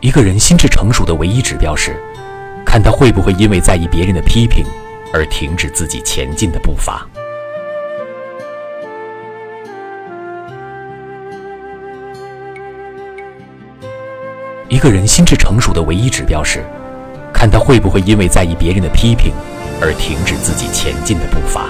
一个人心智成熟的唯一指标是看他会不会因为在意别人的批评而停止自己前进的步伐。一个人心智成熟的唯一指标是看他会不会因为在意别人的批评而停止自己前进的步伐。